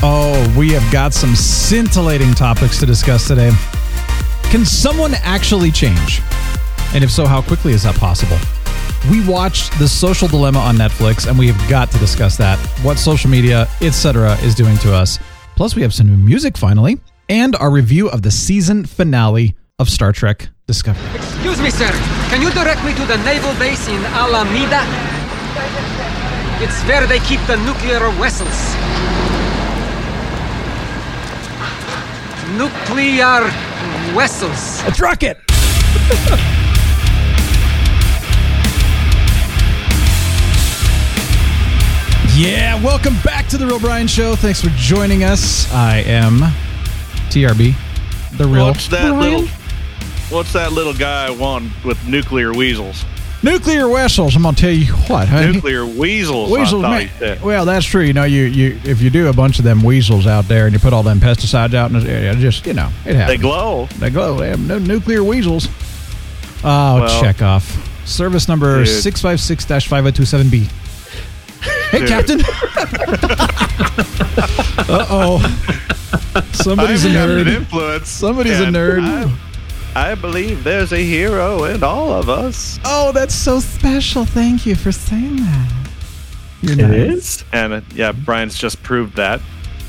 Oh, we have got some scintillating topics to discuss today. Can someone actually change? And if so, how quickly is that possible? We watched The Social Dilemma on Netflix and we have got to discuss that. What social media, etc., is doing to us. Plus, we have some new music finally and our review of the season finale of Star Trek Discovery. Excuse me, sir. Can you direct me to the naval base in Alameda? It's where they keep the nuclear vessels. Nuclear vessels. Let's rock it! yeah, welcome back to the Real Brian Show. Thanks for joining us. I am TRB, the real What's that Brian. little? What's that little guy want with nuclear weasels? Nuclear vessels. I'm gonna tell you what, honey. Nuclear weasels. Weasels, man. Well, that's true. You know, you, you if you do a bunch of them weasels out there and you put all them pesticides out in the area, just you know, it happens. They glow. They glow. They have no nuclear weasels. Oh, Well- check off. Service number six five six dash five zero two seven B. Hey, Dude. Captain. uh oh. Somebody's a I'm nerd. influence. Somebody's a nerd. I, I believe there's a hero in all of us. Oh, that's so special. Thank you for saying that. You're It nice. is. And uh, yeah, Brian's just proved that.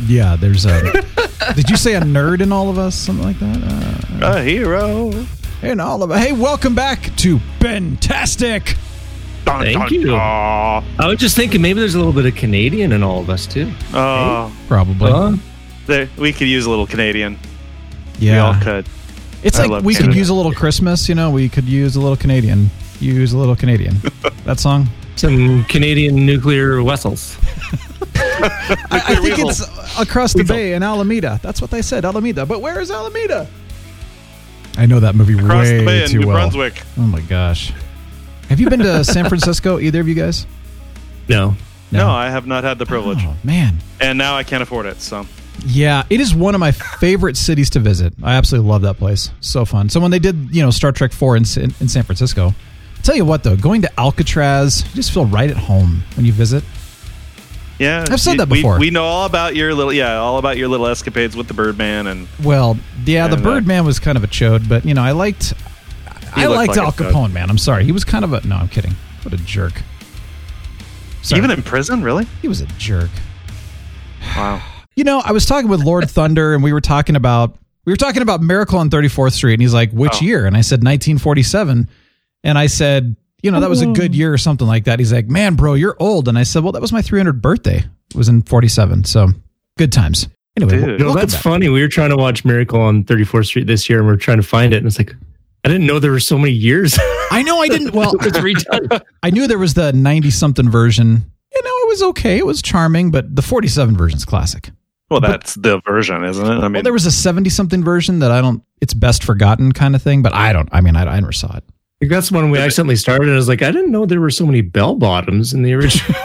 Yeah, there's a. did you say a nerd in all of us? Something like that? Uh, A hero. in all of us. Hey, welcome back to Bentastic. Dun, Thank dun, you. dun. I was just thinking maybe there's a little bit of Canadian in all of us too. Oh, Probably. Huh? there, we could use a little Canadian. Yeah, we all could. It's I like love we could use a little Christmas, you know, we could use a little Canadian. Use a little Canadian. that song? Some Canadian nuclear vessels. I, I think Weasel. it's across the bay in Alameda. That's what they said, Alameda. But where is Alameda? I know that movie Across way the bay in too New well. Brunswick. Oh my gosh. Have you been to San Francisco, either of you guys? No. No. I have not had the privilege. Oh, man. And now I can't afford it. So Yeah, it is one of my favorite cities to visit. I absolutely love that place. So fun. So when they did, you know, Star Trek 4 in, in, in San Francisco, I'll tell you what though, going to Alcatraz, you just feel right at home when you visit. yeah, I've said that we- before. We, know all about your little yeah, all about your little escapades with the Birdman and Well, yeah, the And, uh, Birdman was kind of a chode, but you know, I liked I liked like Al. Capone, man. I'm sorry. He was kind of a no, I'm kidding. What a jerk. Sorry. even in prison, really? he was a jerk. Wow. You know, I was talking with Lord Thunder and we were talking about we were talking about Miracle on 34th Street and he's like, "Which Oh. year?" And I said 1947. And I said, "You know, that was a good year or something like that." He's like, "Man, bro, you're old." And I said, "Well, that was my 300th birthday. It was in 47." So, good times. Anyway, Dude. wel- You know, welcome that's back. funny. We were trying to watch Miracle on 34th Street this year and we are trying to find it. And it's like, I didn't know there were so many years. I know I didn't well, it was redone. I knew there was the 90 something version. You know, it was okay. It was charming, but the 47 version's classic. Well, that's the version, isn't it? I mean, Well, there was a 70 something version that I don't, it's best forgotten kind of thing, but I don't, I mean, I, I never saw it. I think that's when we accidentally started. And I was like, I didn't know there were so many bell bottoms in the original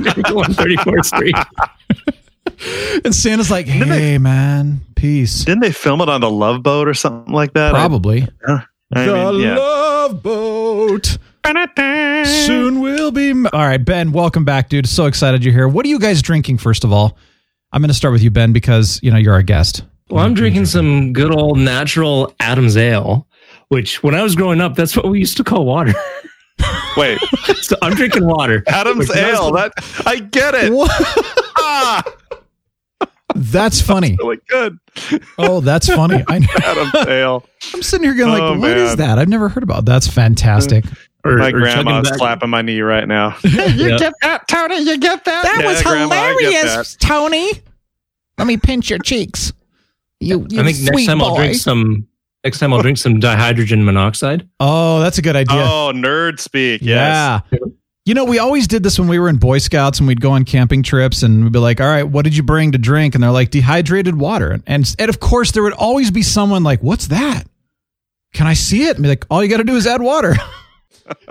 Miracle on 34th Street. And Santa's like, Didn't they- hey, man, peace. didn't they film it on the Love Boat or something like that? I- Probably. I, mean, yeah. love boat. Soon we'll be. m- All right, Ben, welcome back, dude. So excited you're here. What are you guys drinking, first of all? I'm going to start with you, Ben, because, you know, you're our guest. Well, I'm drinking some good old natural Adam's Ale, which when I was growing up, that's what we used to call water. Wait, so I'm drinking water. Adam's Which when I was- Ale. That I get it. Ah, That's funny. really good. Oh, that's funny. I, know. Adam's Ale. I'm sitting here going, like, Oh, what is man. that? I've never heard about. That's fantastic. Or, My or grandma's back- slapping my knee right now. You get that, Tony? You get that? That Yeah, was Grandma, hilarious, that. Tony. Let me pinch your cheeks. You, I think next time I'll drink some. Next time I'll drink some dihydrogen monoxide. Oh, that's a good idea. Oh, nerd speak. Yes. Yeah. You know, we always did this when we were in Boy Scouts and we'd go on camping trips and we'd be like, all right, what did you bring to drink? And they're like, dehydrated water. And, and, and of course, there would always be someone like, what's that? Can I see it? And be like, all you got to do is add water.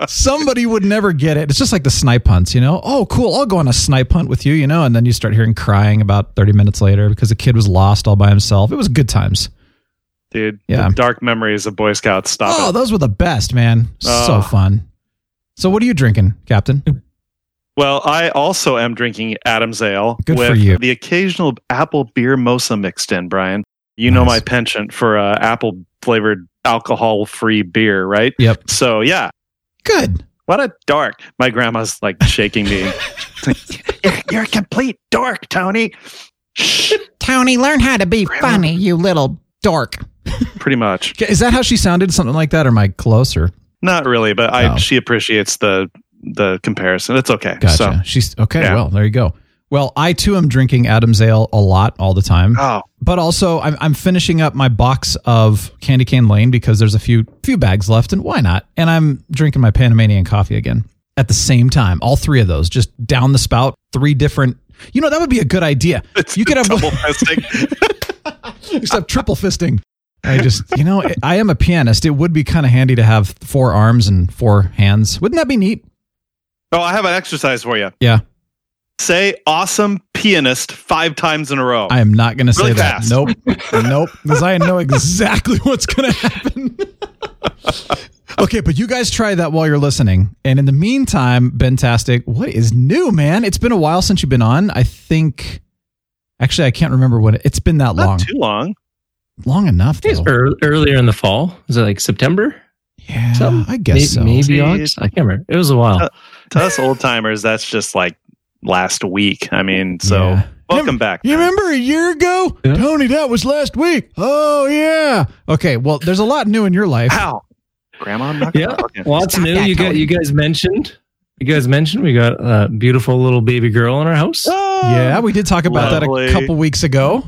Somebody would never get it. It's just like the snipe hunts, you know? Oh, cool. I'll go on a snipe hunt with you, you know? And then you start hearing crying about 30 minutes later because the kid was lost all by himself. It was good times. Dude, Yeah. dark memories of Boy Scouts. Stop Oh, it. those were the best, man. So fun. So, what are you drinking, Captain? Well, I also am drinking Adam's Ale Good for with you. the occasional apple beer mosa mixed in, Brian. You know my penchant for uh, apple flavored alcohol free beer, right? Yep. So, yeah, Good. what a dork. My grandma's like shaking me. You're, you're a complete dork, Tony. Shh, Tony, learn how to be funny, you little dork. pretty much. Is that how she sounded? Something like that? Or am I closer? Not really, but I Oh. she appreciates the the comparison. It's okay. Gotcha. So, She's okay. Yeah. Well, there you go. Well, I too am drinking Adam's Ale a lot all the time. oh, but also I'm, I'm finishing up my box of Candy Cane Lane because there's a few few bags left, and why not? And I'm drinking my Panamanian coffee again at the same time. All three of those, just down the spout, three different. You know that would be a good idea. it's you could have double fisting. except triple fisting. I just, you know, I am a pianist. It would be kind of handy to have four arms and four hands. Wouldn't that be neat? oh, I have an exercise for you. Yeah, Say awesome pianist five times in a row. I am not going to say Really that. Nope, nope, because I know exactly what's going to happen. okay, but you guys try that while you're listening. And in the meantime, Bentastic, what is new, man? It's been a while since you've been on. I think, actually, I can't remember what it, it's been that Not long. too long. long enough. It's Though. ear- earlier in the fall. Was it like September? Yeah, Something? I guess May- so. Maybe August. I can't remember. It was a while. Uh, To us old timers, that's just like last week. I mean, so Yeah. welcome back. You remember a year ago? Yeah. Tony, that was last week. Oh, yeah. Okay, well, there's a lot new in your life. How? Grandma, knock Yeah, Okay. lots Stop new. that, You got you guys mentioned. You guys mentioned we got a beautiful little baby girl in our house. Oh, Yeah, we did talk about that a couple weeks ago.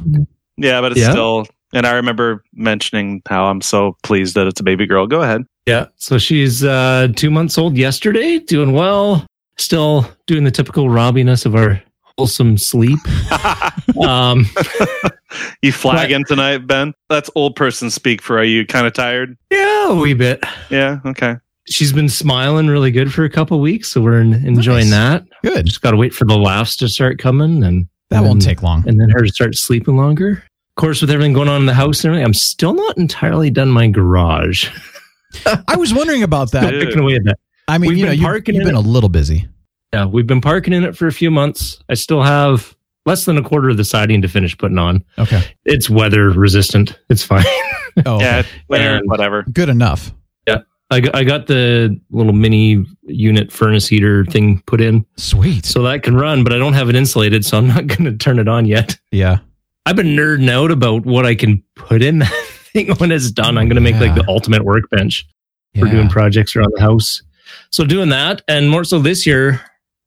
Yeah, but it's Yeah. still. And I remember mentioning how I'm so pleased that it's a baby girl. Go ahead. Yeah. So she's uh, two months old yesterday, doing well, still doing the typical robbiness of our wholesome sleep. Um, you flagging tonight, Ben? That's old person speak for are you kind of tired? yeah, a wee bit. Yeah. Okay. She's been smiling really good for a couple weeks, so we're enjoying Nice. that. Good. Just got to wait for the laughs to start coming, and That won't take long. and then her to start sleeping longer. Of course, with everything going on in the house and everything, I'm still not entirely done my garage. I was wondering about that. Picking away at that. I mean, We've you know, been you, parking you've in been a little busy. Yeah, we've been parking in it for a few months. I still have less than a quarter of the siding to finish putting on. Okay. It's weather resistant. It's fine. Oh, Yeah. Winter, whatever. good enough. Yeah. I got, I got the little mini unit furnace heater thing put in Sweet. so that can run, but I don't have it insulated, so I'm not going to turn it on yet. yeah. I've been nerding out about what I can put in that thing when it's done. I'm going to make like the ultimate workbench. for Yeah. doing projects around the house. So doing that, and more so this year,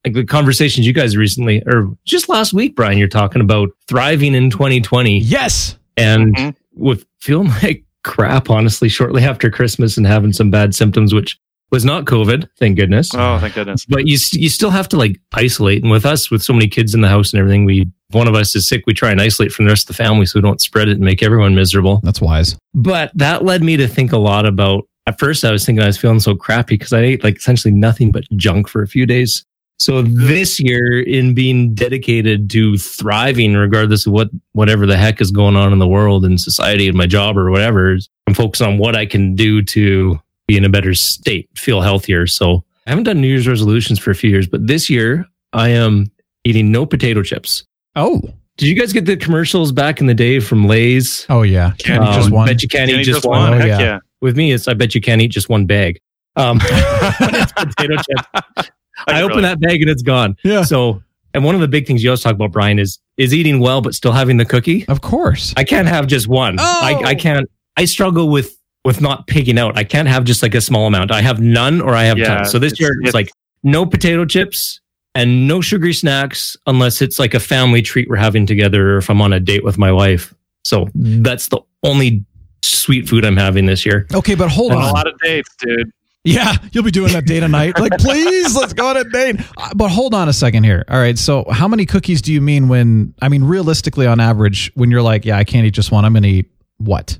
like the conversations you guys recently, or just last week, Brian, you're talking about thriving in 2020, Yes. and Mhm. with feeling like crap, honestly, shortly after Christmas and having some bad symptoms, which was not COVID, thank goodness. Oh, thank goodness. But you you still have to like isolate, and with us, with so many kids in the house and everything, we if one of us is sick, we try and isolate from the rest of the family so we don't spread it and make everyone miserable. That's wise. But that led me to think a lot about. At first, I was thinking I was feeling so crappy because I ate like essentially nothing but junk for a few days. So this year, in being dedicated to thriving, regardless of what whatever the heck is going on in the world and society and my job or whatever, I'm focused on what I can do to be in a better state, feel healthier. So I haven't done New Year's resolutions for a few years, but this year I am eating no potato chips. Oh. Did you guys get the commercials back in the day from Lay's? Oh, yeah. Can't Um, just one. Bet you can't Can eat you just, one. Oh, Heck yeah. yeah. With me, it's I bet you can't eat just one bag. Um, it's potato chips, I open that bag and it's gone. Yeah. So, and one of the big things you always talk about, Brian, is is eating well but still having the cookie. Of course. I can't have just one. Oh. I, I can't. I struggle with with not pigging out. I can't have just like a small amount. I have none or I have Yeah, tons. So this it's- year it's, it's- like no potato chips and no sugary snacks unless it's like a family treat we're having together or if I'm on a date with my wife. So that's the only sweet food I'm having this year. Okay, but hold And a lot of dates, dude. Yeah, you'll be doing that date a night. Like, please, let's go on a date. Uh, But hold on a second here. All right. So, how many cookies do you mean when, I mean, realistically, on average, when you're like, yeah, I can't eat just one, I'm going to eat what?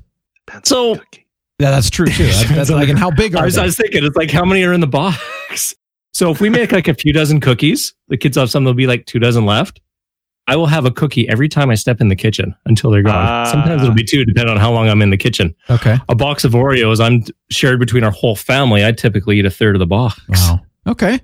So Yeah, that's true too. That's, that's like, and how big I are was, they? I was thinking, it's like how many are in the box? So if we make like a few dozen cookies, the kids have some. There'll be like two dozen left. I will have a cookie every time I step in the kitchen until they're gone. Ah. Sometimes it'll be two, depending on how long I'm in the kitchen. okay. A box of Oreos, I'm shared between our whole family. I typically eat a third of the box. Wow. Okay.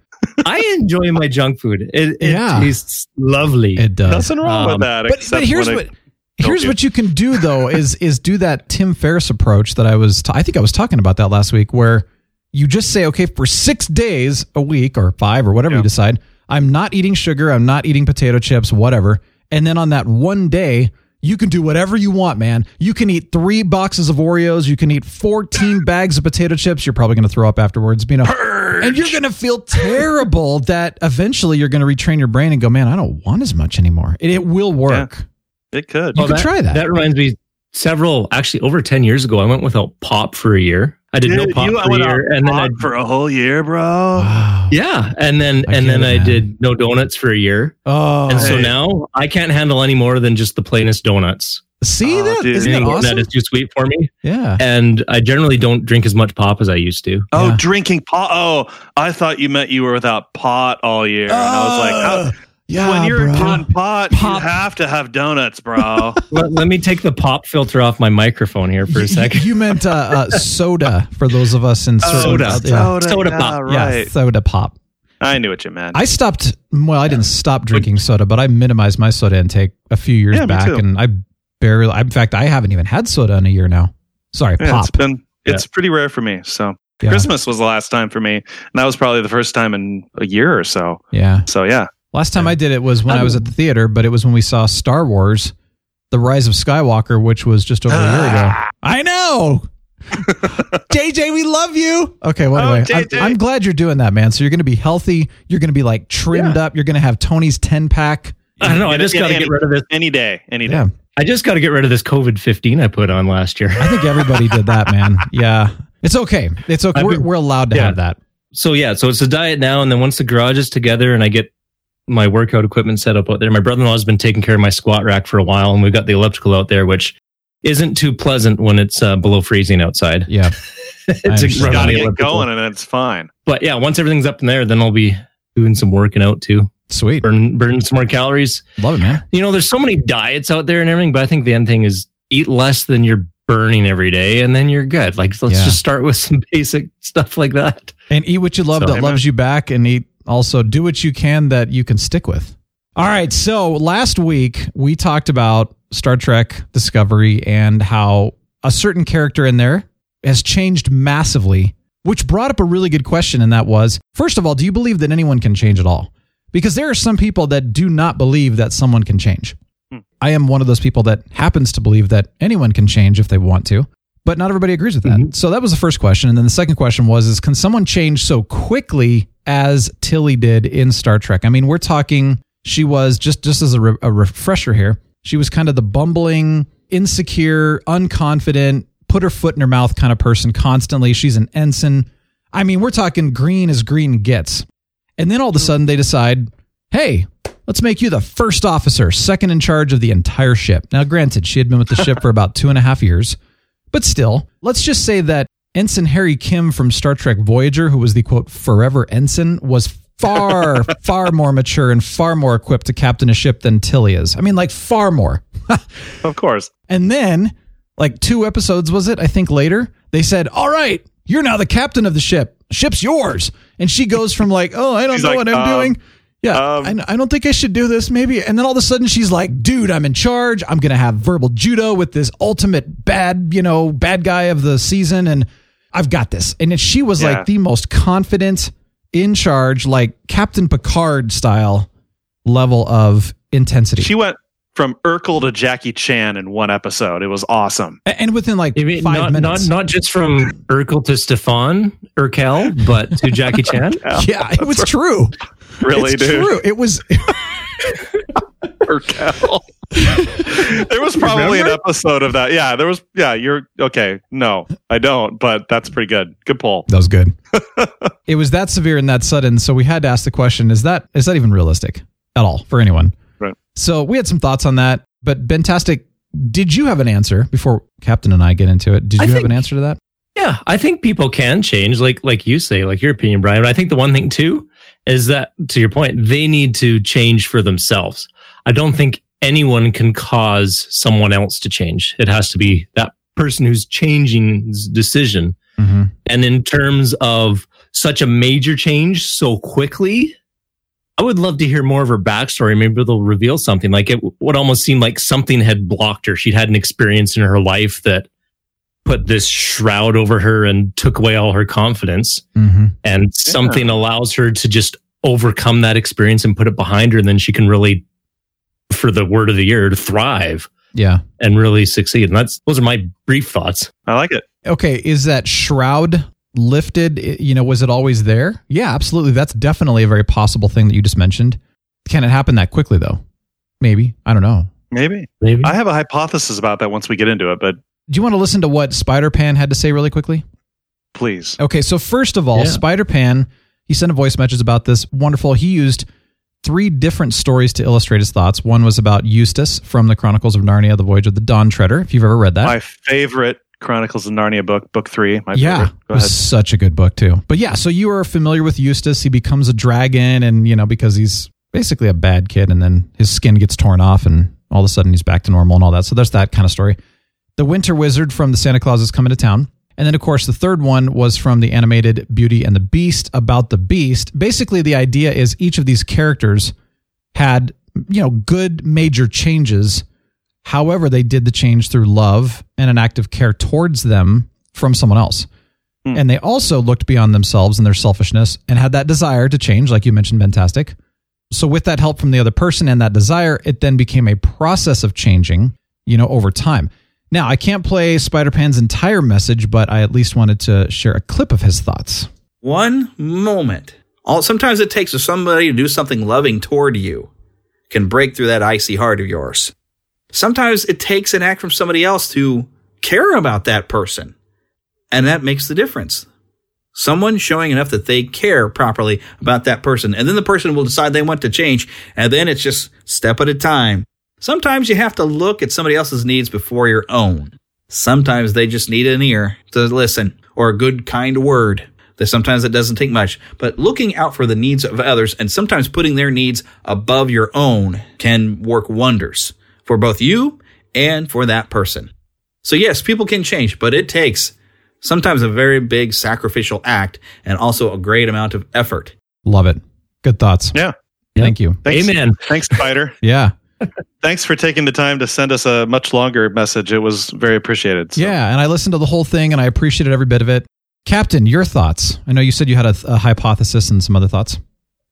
I enjoy my junk food. It, it Yeah. tastes lovely. It does. Nothing wrong Um, with that. but, except but here's what it- here's you. what you can do though is is do that Tim Ferriss approach that I was t- I think I was talking about that last week where you just say okay for 6 days a week or 5 or whatever you decide I'm not eating sugar I'm not eating potato chips whatever and then on that one day you can do whatever you want, man. You can eat three boxes of Oreos. You can eat 14 bags of potato chips. You're probably going to throw up afterwards, you know. And you're going to feel terrible that eventually you're going to retrain your brain and go, man, I don't want as much anymore. It, it will work. it could. You could try that. That reminds me, several, actually over 10 years ago, I went without pop for a year. I did no Dude, pop for a year. And then I, hot for a whole year, bro. Wow. yeah. And then, I and then it, I did no donuts for a year. Oh, And so Hey. now I can't handle any more than just the plainest donuts. see oh, that? Dude. Isn't that, awesome? that is too sweet for me. yeah. And I generally don't drink as much pop as I used to. Oh, Yeah. drinking pot. Oh, I thought you meant you were without pot all year. and I was like, how, uh, yeah, when you're bro. on pot, Pop. you have to have donuts, bro. let, let me take the pop filter off my microphone here for a second. You meant uh, uh, soda for those of us in certain Soda. yeah. soda, Soda yeah, pop. Yeah, right. soda pop. I knew what you meant. I stopped. Well, I didn't stop drinking soda, but I minimized my soda intake a few years Yeah, back, and I barely. In fact, I haven't even had soda in a year now. Sorry, yeah, pop. it's been it's pretty rare for me. So Yeah. Christmas was the last time for me, and that was probably the first time in a year or so. Yeah. So yeah, Last time I did it was when I was at the theater, but it was when we saw Star Wars: The Rise of Skywalker, which was just over a year ago. I know. JJ, we love you. Okay, well, Oh, anyway, I'm, JJ. I'm glad you're doing that, man. So you're going to be healthy. You're going to be like trimmed up. You're going to have Tony's 10 pack. I don't know. I just got to get rid of this. any day, any day. Yeah. I just got to get rid of this COVID 15 I put on last year. I think everybody did that, man. Yeah. It's okay. It's okay. I've We're, been- we're allowed to Yeah. have that. so yeah, so it's a diet now, and then once the garage is together and I get my workout equipment set up out there, my brother-in-law has been taking care of my squat rack for a while, and we've got the elliptical out there, which isn't too pleasant when it's uh, below freezing outside. Yeah. to understand. run on Gotta the get going, and it's fine. But yeah, once everything's up in there, then I'll be doing some working out too, Sweet. burn burn some more calories. Love it, man. You know, there's so many diets out there and everything, but I think the end thing is eat less than you're burning every day, and then you're good. Like let's Yeah. just start with some basic stuff like that. And eat what you love So- that loves you back, and eat also do what you can that you can stick with. All right. So last week we talked about Star Trek Discovery and how a certain character in there has changed massively, which brought up a really good question. And that was first of all, do you believe that anyone can change at all? Because there are some people that do not believe that someone can change. Hmm. I am one of those people that happens to believe that anyone can change if they want to, but not everybody agrees with that. Mm-hmm. So that was the first question, and then the second question was: Is can someone change so quickly as Tilly did in Star Trek? I mean, we're talking. She was just just as a, re- a refresher here. She was kind of the bumbling, insecure, unconfident, put her foot in her mouth kind of person constantly. She's an ensign. I mean, we're talking green as green gets. And then all of a hmm. sudden they decide, hey, let's make you the first officer, second in charge of the entire ship. Now, granted, she had been with the ship for about two and a half years, but still, let's just say that Ensign Harry Kim from Star Trek Voyager, who was the quote, forever ensign, was far, far more mature and far more equipped to captain a ship than Tilly is. I mean, like, far more. Of course. And then, like two episodes was it? I think later, they said, "All right, you're now the captain of the ship. Ship's yours." And she goes from like, "Oh, I don't know like, what I'm um, doing." Yeah, um, I, I don't think I should do this. Maybe. And then all of a sudden, she's like, "Dude, I'm in charge. I'm gonna have verbal judo with this ultimate bad, you know, bad guy of the season, and I've got this." And then she was Yeah. like the most confident, in charge, like Captain Picard style level of intensity. She went from Urkel to Jackie Chan in one episode. It was awesome. And within like You mean five not, minutes. not not just from Urkel to Stefan Urquelle, but to Jackie Chan. yeah, it was true. Really, it's dude. true. It was. Urkel. There was probably Remember? an episode of that. Yeah, there was. Yeah, you're okay. No, I don't. But that's pretty good. Good pull. That was good. it was that severe and that sudden, so we had to ask the question: Is that is that even realistic at all for anyone? Right. So we had some thoughts on that, but Bentastic, did you have an answer before Captain and I get into it? Did you I have think- an answer to that? Yeah, I think people can change, like like you say, like your opinion, Brian. But I think the one thing too is that, to your point, they need to change for themselves. I don't think anyone can cause someone else to change. It has to be that person who's changing's decision. Mm-hmm. And in terms of such a major change so quickly, I would love to hear more of her backstory. Maybe they'll reveal something. Like it would almost seem like something had blocked her. She'd had an experience in her life that put this shroud over her and took away all her confidence. Mm-hmm. And something allows her to just overcome that experience and put it behind her. And then she can really, for the word of the year, to thrive Yeah. and really succeed. And that's, those are my brief thoughts. I like it. Okay, is that shroud lifted? You know, was it always there? Yeah, absolutely. That's definitely a very possible thing that you just mentioned. Can it happen that quickly though? Maybe. I don't know. Maybe. Maybe. I have a hypothesis about that once we get into it, but Do you want to listen to what Spider Pan had to say really quickly? please. Okay, so first of all, Yeah. Spider Pan, he sent a voice message about this. Wonderful. He used three different stories to illustrate his thoughts. One was about Eustace from the Chronicles of Narnia, The Voyage of the Dawn Treader, if you've ever read that. My favorite Chronicles of Narnia book, book three. My yeah, favorite. it Go was such a good book too. But yeah, so you are familiar with Eustace. He becomes a dragon, and you know because he's basically a bad kid, and then his skin gets torn off, and all of a sudden he's back to normal and all that. So there's that kind of story. The Winter Wizard from the Santa Claus is coming to town. And then, of course, the third one was from the animated Beauty and the Beast about the Beast. Basically, the idea is each of these characters had, you know, good major changes. However, they did the change through love and an act of care towards them from someone else. Hmm. And they also looked beyond themselves and their selfishness and had that desire to change, like you mentioned, Bentastic. So, with that help from the other person and that desire, it then became a process of changing, you know, over time. Now, I can't play Spider Pan's entire message, but I at least wanted to share a clip of his thoughts. One moment. All sometimes it takes for somebody to do something loving toward you can break through that icy heart of yours. Sometimes it takes an act from somebody else to care about that person. And that makes the difference. Someone showing enough that they care properly about that person. And then the person will decide they want to change. And then it's just step at a time. Sometimes you have to look at somebody else's needs before your own. Sometimes they just need an ear to listen or a good, kind word. That sometimes it doesn't take much, but looking out for the needs of others and sometimes putting their needs above your own can work wonders for both you and for that person. So yes, people can change, but it takes sometimes a very big sacrificial act and also a great amount of effort. Love it. Good thoughts. Yeah. Thank you. Thanks, Amen. Thanks, Spider. Yeah. Thanks for taking the time to send us a much longer message. It was very appreciated. So. Yeah. And I listened to the whole thing and I appreciated every bit of it. Captain, your thoughts. I know you said you had a, a hypothesis and some other thoughts.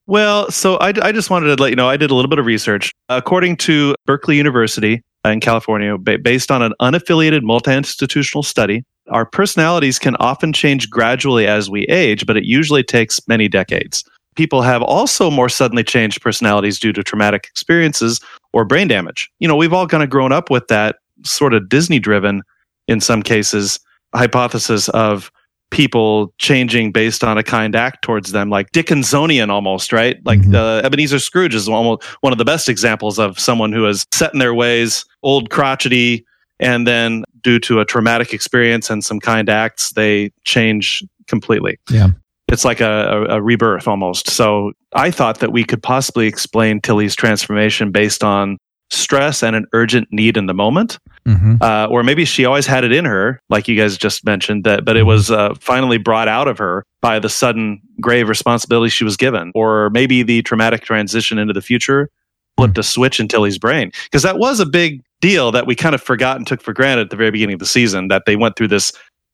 Well, so I, I just wanted to let you know I did a little bit of research. According to Berkeley University in California, ba- based on an unaffiliated multi institutional study, our personalities can often change gradually as we age, but it usually takes many decades. People have also more suddenly changed personalities due to traumatic experiences or brain damage. You know, we've all kind of grown up with that sort of Disney driven, in some cases, hypothesis of people changing based on a kind act towards them, like Dickensonian almost, right? Like Mhm. uh, Ebenezer Scrooge is almost one of the best examples of someone who is set in their ways, old crotchety, and then due to a traumatic experience and some kind acts, they change completely. Yeah. It's like a, a, rebirth almost. So I thought that we could possibly explain Tilly's transformation based on stress and an urgent need in the moment. Mm-hmm. uh, or maybe she always had it in her, like you guys just mentioned, that but it was uh, finally brought out of her by the sudden grave responsibility she was given, or maybe the traumatic transition into the future flipped a switch in Tilly's brain. Because that was a big deal that we kind of forgot and took for granted at the very beginning of the season that they went through this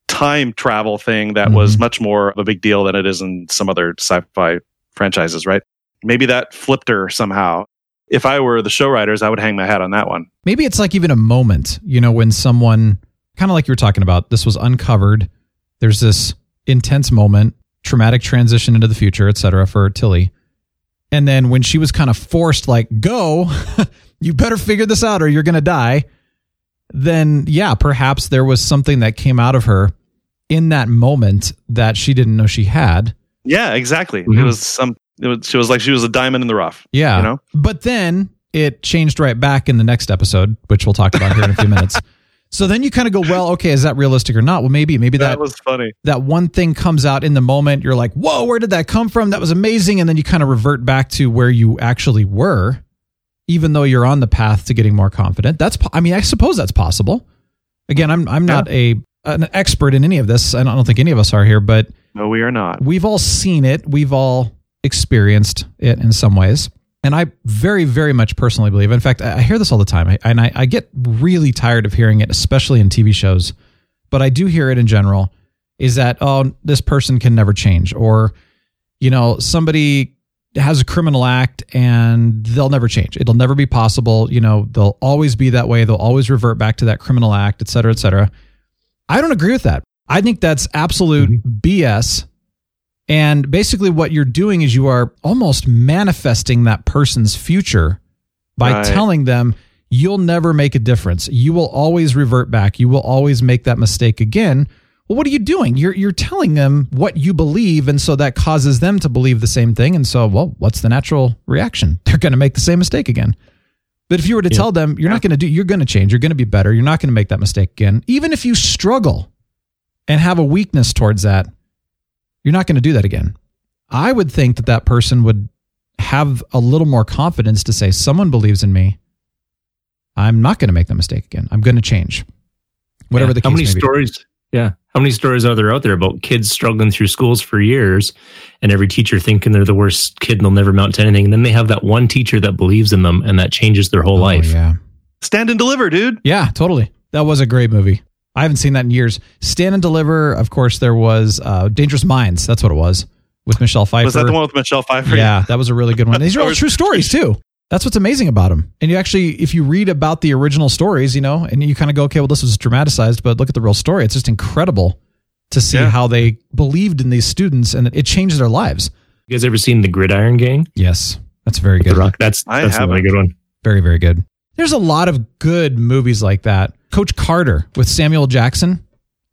time travel thing that was Mhm. much more of a big deal than it is in some other sci-fi franchises, right? Maybe that flipped her somehow. If I were the show writers, I would hang my hat on that one. Maybe it's like even a moment, you know, when someone, kind of like you were talking about, this was uncovered. There's this intense moment, traumatic transition into the future, etc. for Tilly. And then when she was kind of forced, like, go, you better figure this out or you're going to die. Then yeah, perhaps there was something that came out of her in that moment that she didn't know she had. Yeah, exactly. Mm-hmm. It was some. It was, she was like she was a diamond in the rough. Yeah. you know. But then it changed right back in the next episode, which we'll talk about here in a few minutes. So then you kind of go, well, okay, is that realistic or not? Well, maybe, maybe that, That was funny. that one thing comes out in the moment. You're like, whoa, where did that come from? That was amazing. And then you kind of revert back to where you actually were, even though you're on the path to getting more confident. That's I mean, I suppose that's possible. Again, I'm, I'm not a, an expert in any of this. I don't, I don't think any of us are here, but No, we are not. we've all seen it. We've all experienced it in some ways. And I very, very much personally believe. In fact, I I hear this all the time, I- and I, I get really tired of hearing it, especially in TV shows. But I do hear it in general. Is that oh, this person can never change, or you know, somebody has a criminal act and they'll never change. It'll never be possible. You know, they'll always be that way. They'll always revert back to that criminal act, et cetera, et cetera. I don't agree with that. I think that's absolute mm-hmm. BS. And basically, what you're doing is you are almost manifesting that person's future by Right. telling them you'll never make a difference. You will always revert back. You will always make that mistake again. Well, what are you doing? You're you're telling them what you believe, and so that causes them to believe the same thing. And so, well, what's the natural reaction? They're going to make the same mistake again. But if you were to tell them you're not going to do, you're going to change, you're going to be better, you're not going to make that mistake again, even if you struggle and have a weakness towards that, you're not going to do that again. I would think that that person would have a little more confidence to say, someone believes in me. I'm not going to make that mistake again. I'm going to change. Whatever Yeah. the case How many may be. Stories? Yeah. How many stories are there out there about kids struggling through schools for years and every teacher thinking they're the worst kid and they'll never amount to anything? And then they have that one teacher that believes in them and that changes their whole life. Oh, yeah. Stand and deliver, dude. Yeah, totally. That was a great movie. I haven't seen that in years. Stand and Deliver. Of course, there was uh, Dangerous Minds. That's what it was with Michelle Pfeiffer. Was that the one with Michelle Pfeiffer? Yeah, that was a really good one. These are all true stories too. That's what's amazing about them. And you actually, if you read about the original stories, you know, and you kind of go, okay, well, this was dramatized, but look at the real story. It's just incredible to see Yeah. how they believed in these students and it changed their lives. You guys ever seen The Gridiron Gang? Yes, that's very The good. Rock. That's, I that's a really good one. Very, very good. There's a lot of good movies like that. Coach Carter with Samuel Jackson,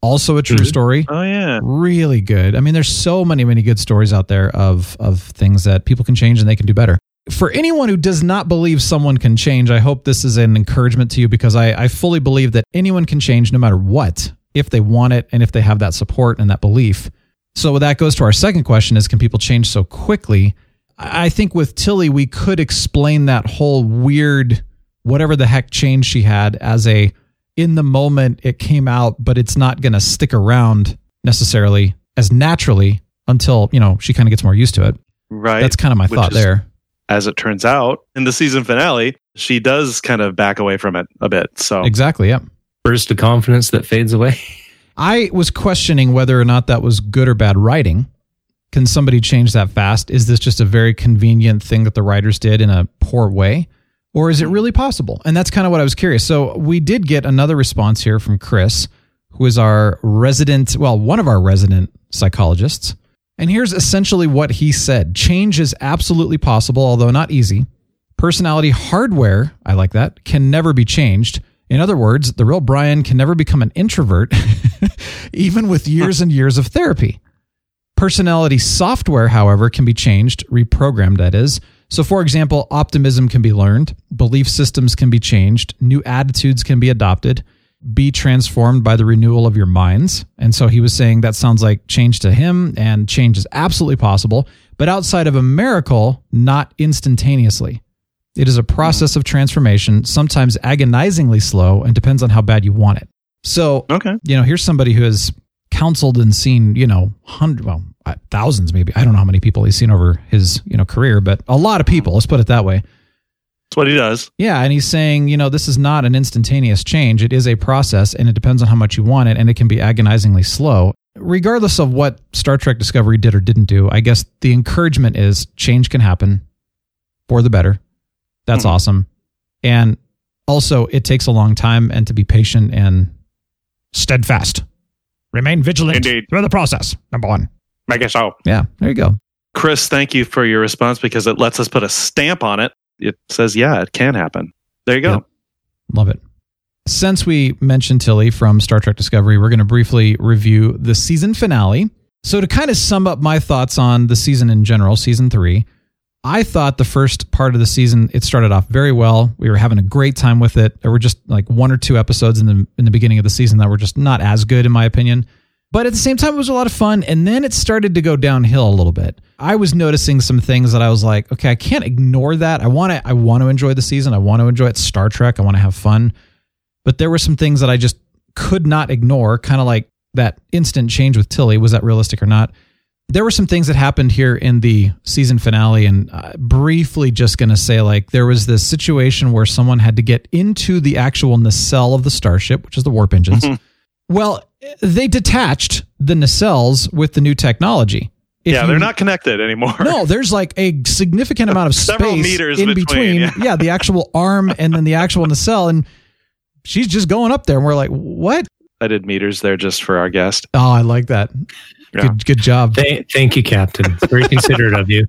also a true Mhm. story. Oh yeah. Really good. I mean, there's so many, many good stories out there of of things that people can change and they can do better. For anyone who does not believe someone can change, I hope this is an encouragement to you because I, I fully believe that anyone can change no matter what if they want it and if they have that support and that belief. So that goes to our second question is can people change so quickly? I think with Tilly, we could explain that whole weird, whatever the heck change she had as a in the moment it came out, but it's not going to stick around necessarily as naturally until, you know, she kind of gets more used to it. Right. That's kind of my Which thought there. As it turns out, in the season finale, she does kind of back away from it a bit. So Exactly. yeah. Burst of confidence that fades away. I was questioning whether or not that was good or bad writing. Can somebody change that fast? Is this just a very convenient thing that the writers did in a poor way? Or is it mm-hmm. really possible? And that's kind of what I was curious. So we did get another response here from Chris, who is our resident, well, one of our resident psychologists. And here's essentially what he said Change is absolutely possible, although not easy. Personality hardware, I like that, can never be changed. In other words, the real Brian can never become an introvert, even with years and years of therapy. Personality software, however, can be changed, reprogrammed, that is. So, for example, optimism can be learned, belief systems can be changed, new attitudes can be adopted, be transformed by the renewal of your minds. And so he was saying that sounds like change to him, and change is absolutely possible, but outside of a miracle, not instantaneously. It is a process of transformation, sometimes agonizingly slow, and depends on how bad you want it. So, okay. you know, here's somebody who has counseled and seen, you know, hundred, well, uh, thousands maybe. I don't know how many people he's seen over his, you know, career, but a lot of people. Let's put it that way. That's what he does. Yeah, and he's saying, you know, this is not an instantaneous change. It is a process, and it depends on how much you want it, and it can be agonizingly slow. Regardless of what Star Trek Discovery did or didn't do, I guess the encouragement is change can happen for the better. That's hmm. awesome. And also, it takes a long time, and to be patient and steadfast. Remain vigilant Indeed. through the process. Number one. Make it so. Yeah, there you go. Chris, thank you for your response because it lets us put a stamp on it. It says, yeah, it can happen. There you go. Yep. Love it. since we mentioned Tilly from Star Trek Discovery, we're going to briefly review the season finale. So, to kind of sum up my thoughts on the season in general, season three, I thought the first part of the season it started off very well. We were having a great time with it. There were just like one or two episodes in the in the beginning of the season that were just not as good in my opinion. But at the same time, it was a lot of fun. And then it started to go downhill a little bit. I was noticing some things that I was like, okay, I can't ignore that. I want to, I want to enjoy the season. I want to enjoy it. Star Trek. I want to have fun. But there were some things that I just could not ignore. Kind of like that instant change with Tilly. Was that realistic or not? There were some things that happened here in the season finale, and uh, briefly just going to say, like, there was this situation where someone had to get into the actual nacelle of the starship, which is the warp engines. Well, they detached the nacelles with the new technology. If yeah, you- they're not connected anymore. No, there's like a significant amount of Several space meters in between, between. yeah. the actual arm and then the actual nacelle, and she's just going up there, and we're like, "What? I did meters there just for our guest. Oh, I like that. Yeah. Good, good job." Thank, thank you, Captain. It's very considerate of you.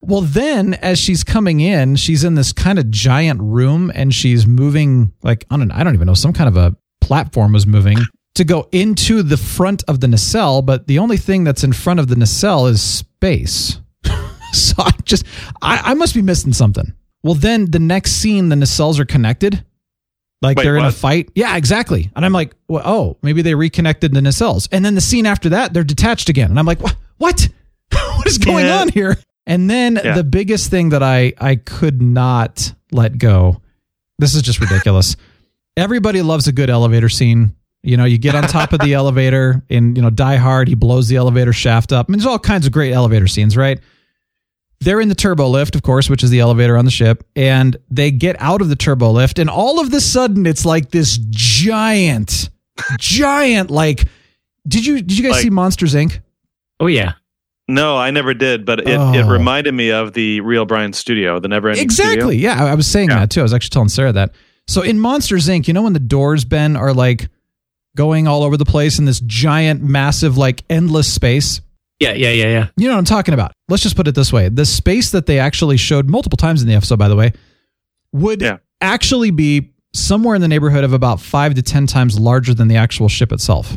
Well, then as she's coming in, she's in this kind of giant room and she's moving like on an I don't even know, some kind of a platform was moving to go into the front of the nacelle, but the only thing that's in front of the nacelle is space. so I just I, I must be missing something. Well, then the next scene, the nacelles are connected. Like Wait, they're in a fight. Yeah, exactly. And I'm like, well, oh, maybe they reconnected the nacelles. And then the scene after that, they're detached again. And I'm like, what? What? what is going Yeah. on here? And then Yeah. the biggest thing that I I could not let go. This is just ridiculous. Everybody loves a good elevator scene. You know, you get on top of the elevator in, you know, Die Hard, he blows the elevator shaft up. I mean, there's all kinds of great elevator scenes, right? They're in the turbo lift, of course, which is the elevator on the ship, and they get out of the turbo lift, and all of the sudden it's like this giant, giant, like did you did you guys Like- see Monsters Inc? Oh yeah. No, I never did, but it, it Oh. reminded me of the real Brian Studio, the Never Ending Exactly. Yeah, I, I was saying Yeah. that too. I was actually telling Sarah that. So in Monsters Inc., you know when the doors, Ben, are like going all over the place in this giant, massive, like endless space? Yeah, yeah, yeah, yeah. You know what I'm talking about. Let's just put it this way. The space that they actually showed multiple times in the episode, by the way, would Yeah. actually be somewhere in the neighborhood of about five to 10 times larger than the actual ship itself.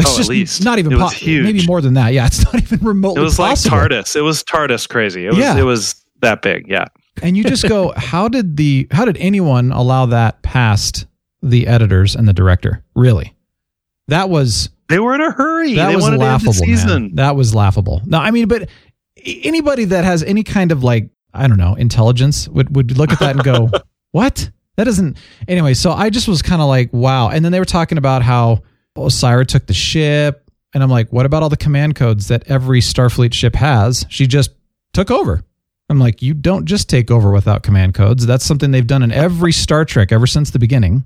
It's Oh, at just least. not even It was po- huge. maybe more than that. Yeah, it's not even remotely It was possible. like TARDIS. It was TARDIS crazy. It was Yeah. it was that big. Yeah. and you just go how did the how did anyone allow that past the editors and the director. Really. That was They were in a hurry. that they was wanted to end laughable man. that was laughable. No i mean but anybody that has any kind of like i don't know intelligence would would look at that and go what? That doesn't anyway so i just was kind of like wow. And then they were talking about how Osyraa took the ship and i'm like what about all the command codes that every starfleet ship has? She just took over. I'm like, you don't just take over without command codes. That's something they've done in every Star Trek ever since the beginning.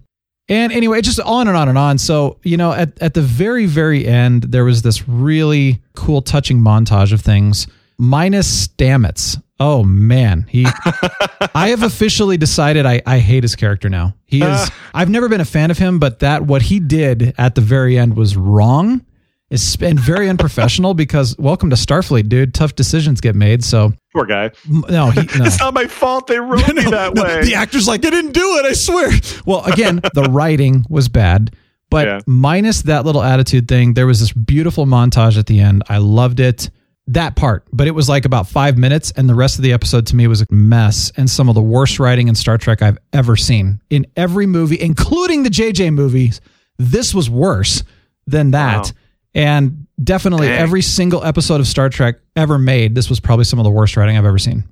And anyway, just on and on and on. So, you know, at, at the very, very end, there was this really cool, touching montage of things, minus Stamets. Oh, man. He, I have officially decided I, I hate his character now. He is, I've never been a fan of him, but that, what he did at the very end was wrong. Is and very unprofessional because welcome to Starfleet, dude. Tough decisions get made. So Poor guy. No, he, no. It's not my fault they wrote me that No, way. The actor's like, I didn't do it, I swear. Well, again, the writing was bad, but Yeah. minus that little attitude thing, there was this beautiful montage at the end. I loved it. That part, but it was like about five minutes, and the rest of the episode to me was a mess and some of the worst writing in Star Trek I've ever seen. In every movie, including the JJ movies, this was worse than that. Wow. And definitely Dang. every single episode of Star Trek ever made, this was probably some of the worst writing I've ever seen.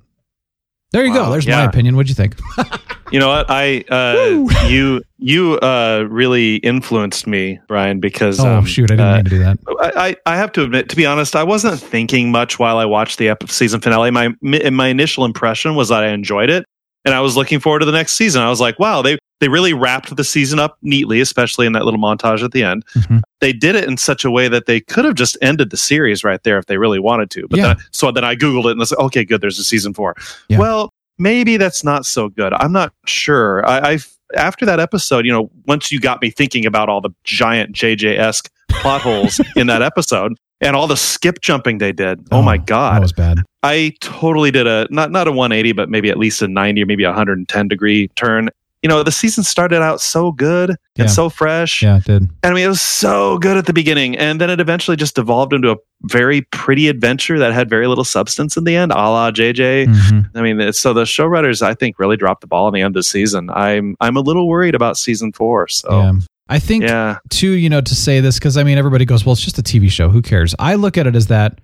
There you go. Wow, There's my opinion. What'd you think? You know what? I uh, you you uh, really influenced me, Brian, because Oh um, shoot, I didn't uh, mean to do that. I, I I have to admit, to be honest, I wasn't thinking much while I watched the ep- season finale. My my initial impression was that I enjoyed it, and I was looking forward to the next season. I was like, wow, they they really wrapped the season up neatly, especially in that little montage at the end. Mhm. They did it in such a way that they could have just ended the series right there if they really wanted to. But Yeah. then, so then I googled it and I said, okay, good, there's a season four. Yeah. Well, maybe that's not so good. I'm not sure. I, I after that episode, you know, once you got me thinking about all the giant JJ esque plot holes in that episode and all the skip jumping they did. Oh, my god, that was bad. I totally did a not not a 180 but maybe at least a 90 or maybe a 110 degree turn you know, the season started out so good and Yeah. so fresh. Yeah, it did. And I mean, it was so good at the beginning. And then it eventually just evolved into a very pretty adventure that had very little substance in the end, a la JJ. Mhm. I mean, it's, so the showrunners, I think, really dropped the ball in the end of the season. I'm I'm a little worried about season four. So Yeah. I think yeah, too, you know, to say this because I mean, everybody goes, "Well, it's just a TV show. Who cares?" I look at it as that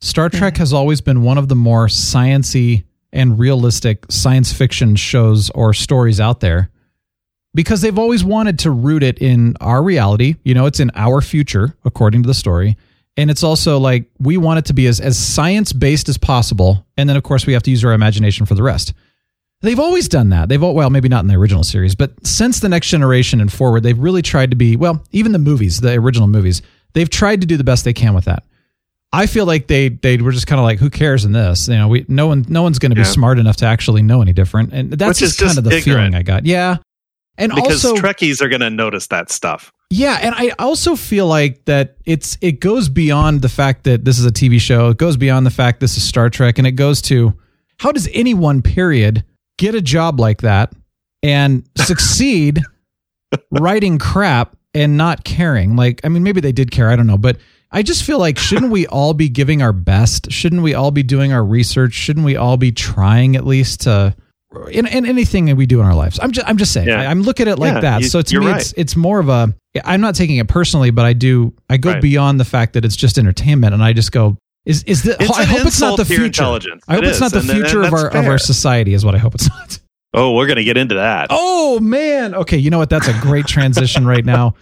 Star Trek mm-hmm. has always been one of the more sciency and realistic science fiction shows or stories out there because they've always wanted to root it in our reality. You know, it's in our future according to the story. And it's also like we want it to be as, as science based as possible. And then, of course, we have to use our imagination for the rest. They've always done that. They've al- well, maybe not in the original series, but since the next generation and forward, they've really tried to be well. Even the movies, the original movies, they've tried to do the best they can with that. I feel like they they were just kind of like, who cares in this? You know, we no one no one's going to be Yeah. smart enough to actually know any different, and that's is just kind of the ignorant. feeling I got. Yeah, and because also Trekkies are going to notice that stuff. yeah, and I also feel like that it's it goes beyond the fact that this is a TV show. It goes beyond the fact this is Star Trek, and it goes to how does anyone period get a job like that and succeed writing crap and not caring? Like, I mean, maybe they did care. I don't know, but I just feel like shouldn't we all be giving our best? Shouldn't we all be doing our research? Shouldn't we all be trying at least to? In, in anything that we do in our lives, I'm just I'm just saying. Yeah. I, I'm looking at it like Yeah, that. you- so to me, right. it's it's more of a. I'm not taking it personally, but I do. I go Right. beyond the fact that it's just entertainment, and I just go. Is is the? It's I hope it's not the future. I hope It it's not is, the and- and future of that's our of our society. Is what I hope it's not. Oh, we're going to get into that. Oh man. Okay, you know what? That's a great transition right now.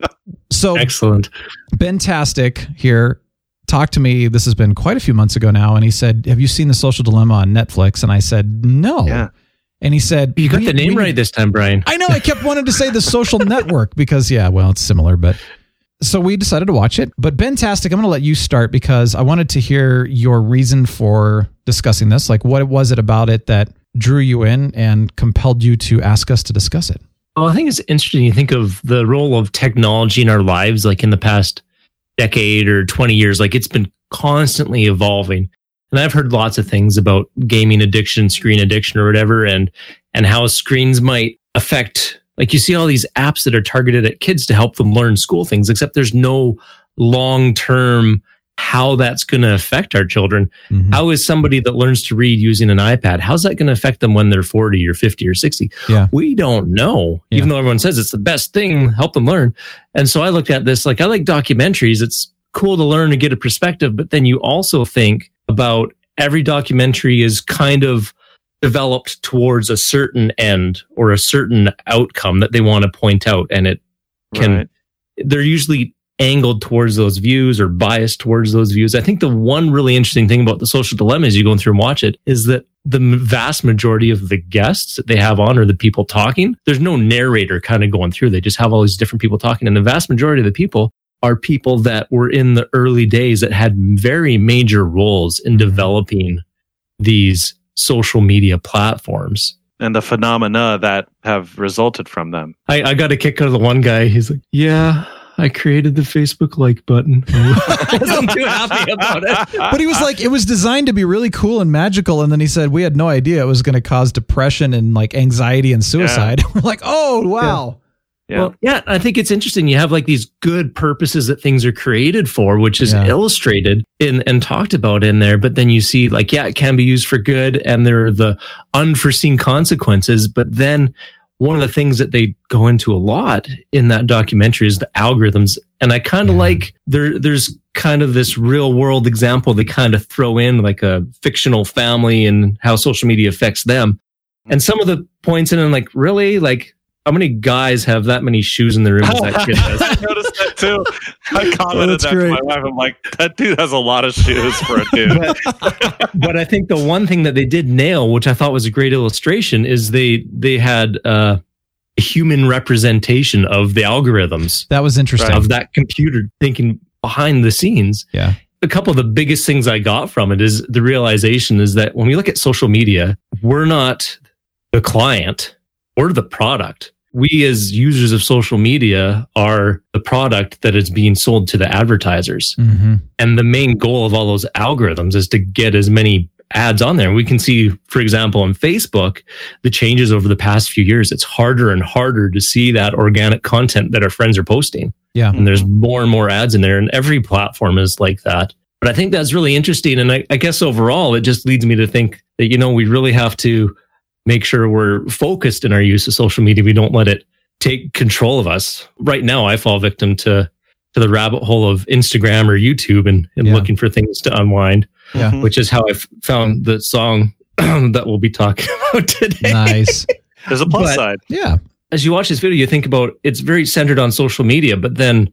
So Excellent. Bentastic here talked to me. This has been quite a few months ago now, and he said, "Have you seen the Social Dilemma on Netflix?" And I said, "No." Yeah. And he said, You got the name right this time, Brian. I know. I kept wanting to say the social network because, yeah, well, it's similar, but so we decided to watch it. But Bentastic, I'm going to let you start because I wanted to hear your reason for discussing this. Like, what was it about it that drew you in and compelled you to ask us to discuss it? Well, I think it's interesting. You think of the role of technology in our lives, like in the past decade or 20 years, like it's been constantly evolving. And I've heard lots of things about gaming addiction, screen addiction, or whatever, and and how screens might affect. Like you see all these apps that are targeted at kids to help them learn school things, except there's no long term how that's going to affect our children. Mhm. How is somebody that learns to read using an iPad? How's that going to affect them when they're 40 or 50 or 60? Yeah. We don't know, Yeah. even though everyone says it's the best thing, help them learn. And so I looked at this like I like documentaries. It's cool to learn and get a perspective, but then you also think about every documentary is kind of developed towards a certain end or a certain outcome that they want to point out. And it can, Right. they're usually angled towards those views or biased towards those views. I think the one really interesting thing about the social dilemma as you go through and watch it is that the vast majority of the guests that they have on or the people talking, there's no narrator kind of going through. They just have all these different people talking. And the vast majority of the people are people that were in the early days that had very major roles in mm-hmm. developing these social media platforms. And the phenomena that have resulted from them. I, I got a kick out of the one guy. He's like, Yeah, I created the Facebook like button. I wasn't too happy about it. But he was like, it was designed to be really cool and magical. And then he said, we had no idea it was going to cause depression and like anxiety and suicide. We're like, oh, wow. Yeah. Well, yeah, I think it's interesting. You have like these good purposes that things are created for, which is Yeah. illustrated in and talked about in there. But then you see, like, yeah, it can be used for good, and there are the unforeseen consequences. But then one of the things that they go into a lot in that documentary is the algorithms, and I kind of Yeah. like there. There's kind of this real world example they kind of throw in, like a fictional family and how social media affects them. And some of the points in, it, like, really, like. How many guys have that many shoes in the room as that kid does? I noticed that too. I commented that's that great. to my wife. I'm like, that dude has a lot of shoes for a dude. but I think the one thing that they did nail, which I thought was a great illustration, is they they had uh, a human representation of the algorithms That was interesting. of that computer thinking behind the scenes. Yeah. A couple of the biggest things I got from it is the realization is that when we look at social media, we're not the client or the product. We as users of social media are the product that is being sold to the advertisers. hmm And the main goal of all those algorithms is to get as many ads on there. We can see, for example, on Facebook, the changes over the past few years. It's harder and harder to see that organic content that our friends are posting. Yeah. And there's more and more ads in there, and every platform is like that. But I think that's really interesting. And I, I guess overall, it just leads me to think that, you know, we really have to make sure we're focused in our use of social media. We don't let it take control of us. Right now, I fall victim to to the rabbit hole of Instagram or YouTube and, and Yeah. looking for things to unwind, Yeah. Mm-hmm. which is how I found the song that we'll be talking about today. Nice. There's a plus But- side. Yeah. As you watch this video, you think about it's very centered on social media, but then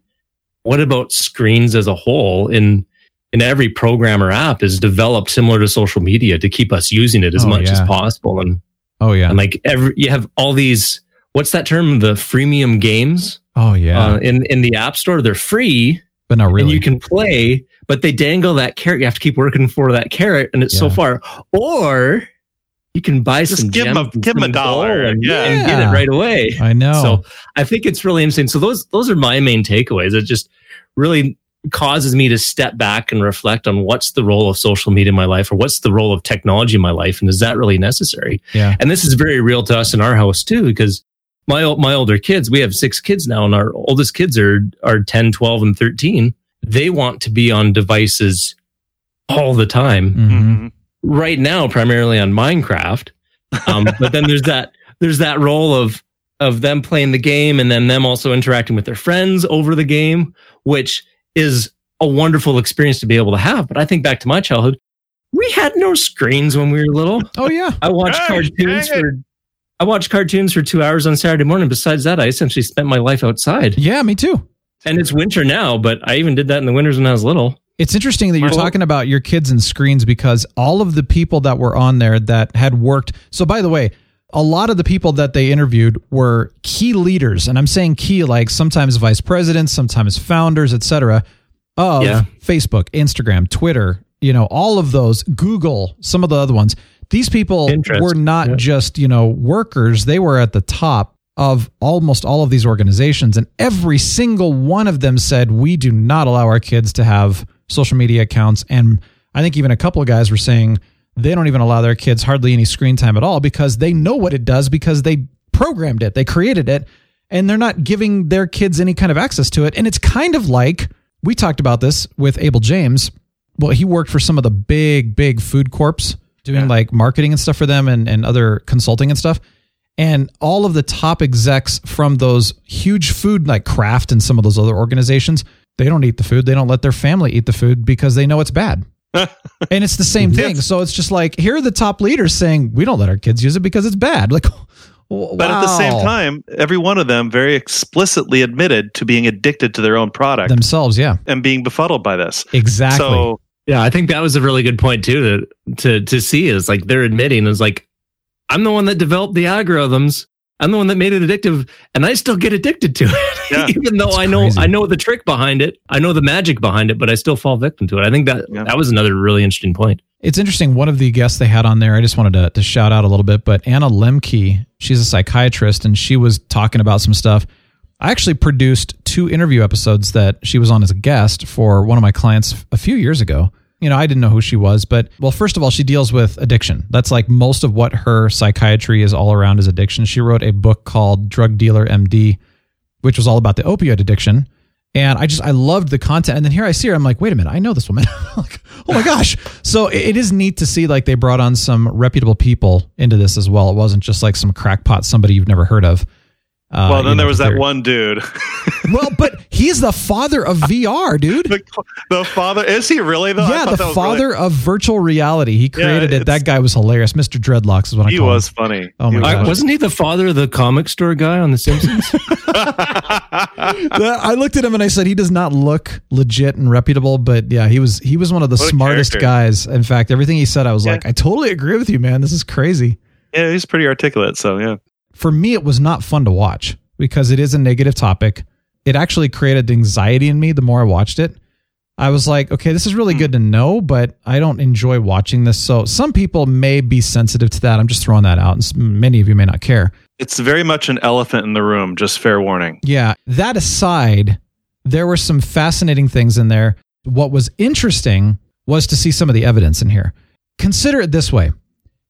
what about screens as a whole? In in every program or app is developed similar to social media to keep us using it as Oh, much as possible. And Oh yeah. and like every you have all these what's that term? The freemium games oh yeah. uh, in in the app store. They're free but not and really. you can play, but they dangle that carrot. You have to keep working for that carrot, and it's so far. Or you can buy Just some give 'em gems a- and give 'em a dollar, and, yeah. and get it right away. I know. So I think it's really interesting. So those those are my main takeaways. It just really causes me to step back and reflect on what's the role of social media in my life or what's the role of technology in my life and is that really necessary? yeah. And this is very real to us in our house too because my my older kids, we have 6 kids now and our oldest kids are are 10, 12 and 13. They want to be on devices all the time Mhm. Mhm. right now primarily on Minecraft. Um, but then there's that there's that role of of them playing the game and then them also interacting with their friends over the game, which is a wonderful experience to be able to have. But I think back to my childhood, we had no screens when we were little. Oh yeah. I watched Gosh, cartoons for I watched cartoons for two hours on Saturday morning. Besides that, I essentially spent my life outside. Yeah, me too. And it's winter now, but I even did that in the winters when I was little. It's interesting that you're talking about your kids and screens because all of the people that were on there that had worked. So, by the way, a lot of the people that they interviewed were key leaders, and I'm saying key like sometimes vice presidents, sometimes founders, etc. Of Yeah. Facebook, Instagram, Twitter, you know, all of those, Google, some of the other ones. These people were not yeah. just you know workers; they were at the top of almost all of these organizations, and every single one of them said, "We do not allow our kids to have social media accounts." And I think even a couple of guys were saying they don't even allow their kids hardly any screen time at all because they know what it does because they programmed it, they created it, and they're not giving their kids any kind of access to it. And it's kind of like we talked about this with Abel James. Well, he worked for some of the big, big food corps doing Yeah. like marketing and stuff for them and, and other consulting and stuff. And all of the top execs from those huge food like Kraft and some of those other organizations, they don't eat the food. They don't let their family eat the food because they know it's bad. And it's the same thing. So it's just like here are the top leaders saying we don't let our kids use it because it's bad. Like, But at the same time, every one of them very explicitly admitted to being addicted to their own product themselves, yeah, and being befuddled by this. exactly. So Yeah, I think that was a really good point too to to to see is like they're admitting is like I'm the one that developed the algorithms. I'm the one that made it addictive, and I still get addicted to it, Yeah. even though I know crazy. I know the trick behind it. I know the magic behind it, but I still fall victim to it. I think that Yeah. that was another really interesting point. It's interesting. One of the guests they had on there, I just wanted to, to shout out a little bit, but Anna Lembke, she's a psychiatrist and she was talking about some stuff. I actually produced two interview episodes that she was on as a guest for one of my clients a few years ago. You know, I didn't know who she was, but well, first of all, she deals with addiction. That's like most of what her psychiatry is all around is addiction. She wrote a book called Drug Dealer MD, which was all about the opioid addiction. And I just I loved the content. And then here I see her, I'm like, wait a minute, I know this woman. like, oh my gosh. So it, it is neat to see like they brought on some reputable people into this as well. It wasn't just like some crackpot somebody you've never heard of. Uh, well, you then know, there was that one dude. Well, but he's the father of VR, dude. the, the father is he really though? Yeah, thought the that was father really- of virtual reality. He created it. That guy was hilarious. Mr. Dreadlocks is what I he call was him. funny. Oh my He was gosh. I, wasn't he the father of the comic store guy on The Simpsons? I looked at him and I said he does not look legit and reputable, but yeah, he was he was one of the What smartest guys. In fact, everything he said, I was Yeah. like, I totally agree with you, man. This is crazy. yeah, he's pretty articulate. So yeah, For me, it was not fun to watch because it is a negative topic. It actually created anxiety in me the more I watched it. I was like, okay, this is really hmm. good to know, but I don't enjoy watching this. So some people may be sensitive to that. I'm just throwing that out, and many of you may not care. it's very much an elephant in the room. Just fair warning. Yeah. That aside, there were some fascinating things in there. What was interesting was to see some of the evidence in here. consider it this way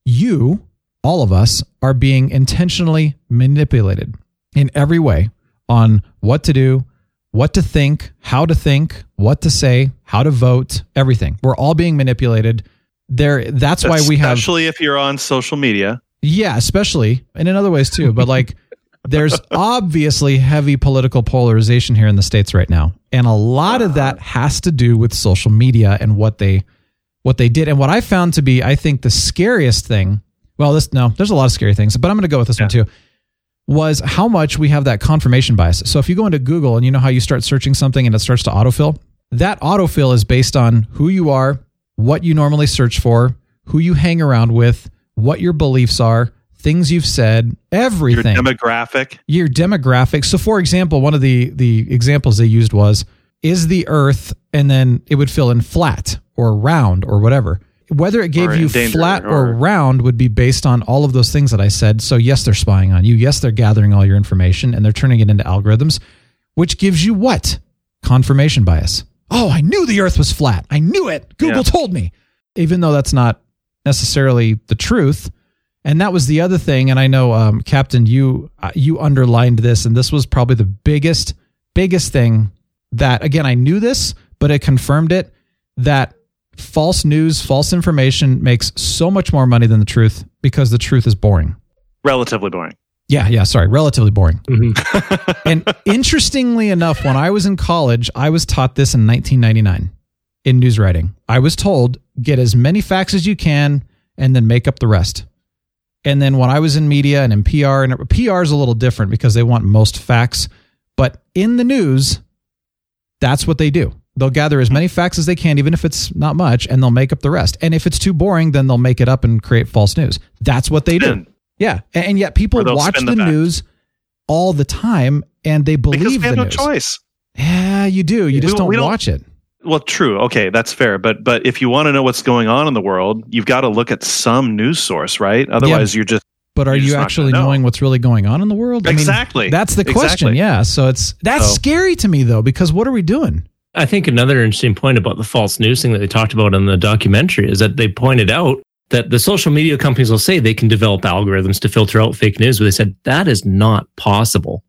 you, all of us, are being intentionally manipulated in every way on what to do, what to think, how to think, what to say, how to vote, everything. We're all being manipulated. There that's why we have especially if you're on social media. yeah, especially and in other ways too, but like there's obviously heavy political polarization here in the states right now. And a lot of that has to do with social media and what they what they did and what I found to be I think the scariest thing. Well, this no, there's a lot of scary things, but I'm going to go with this one too. Was how much we have that confirmation bias. So if you go into Google and you know how you start searching something and it starts to autofill, that autofill is based on who you are, what you normally search for, who you hang around with, what your beliefs are, things you've said, everything. Your demographic. your demographic. So for example, one of the the examples they used was is the earth and then it would fill in flat or round or whatever. Whether it gave you flat or, or- round would be based on all of those things that I said. So yes, they're spying on you. Yes, they're gathering all your information and they're turning it into algorithms, which gives you what? Confirmation bias. Oh, I knew the earth was flat. I knew it. Google Yeah. told me. Even though that's not necessarily the truth. And that was the other thing. And I know, um, Captain, you uh, you underlined this, and this was probably the biggest biggest thing that again I knew this, but it confirmed it that false news, false information makes so much more money than the truth because the truth is boring. Relatively boring. Yeah, yeah, sorry, relatively boring. Mm-hmm. and interestingly enough, when I was in college, I was taught this in 1999 in news writing. I was told get as many facts as you can and then make up the rest. And then when I was in media and in PR, and PR is a little different because they want most facts, but in the news, that's what they do. They'll gather as many facts as they can, even if it's not much, and they'll make up the rest. And if it's too boring, then they'll make it up and create false news. That's what they Spin. do. Yeah. And, and yet people watch the, the news all the time and they believe Because we the have no news. choice. Yeah, you do. You We just don't- don't, watch it. Well, true. Okay, that's fair. But but if you want to know what's going on in the world, you've got to look at some news source, right? Otherwise, you're just But are You're you actually know. knowing what's really going on in the world? Exactly. that's the question. Exactly. Yeah. So it's that's So- scary to me though, because what are we doing? I think another interesting point about the false news thing that they talked about in the documentary is that they pointed out that the social media companies will say they can develop algorithms to filter out fake news, but they said that is not possible.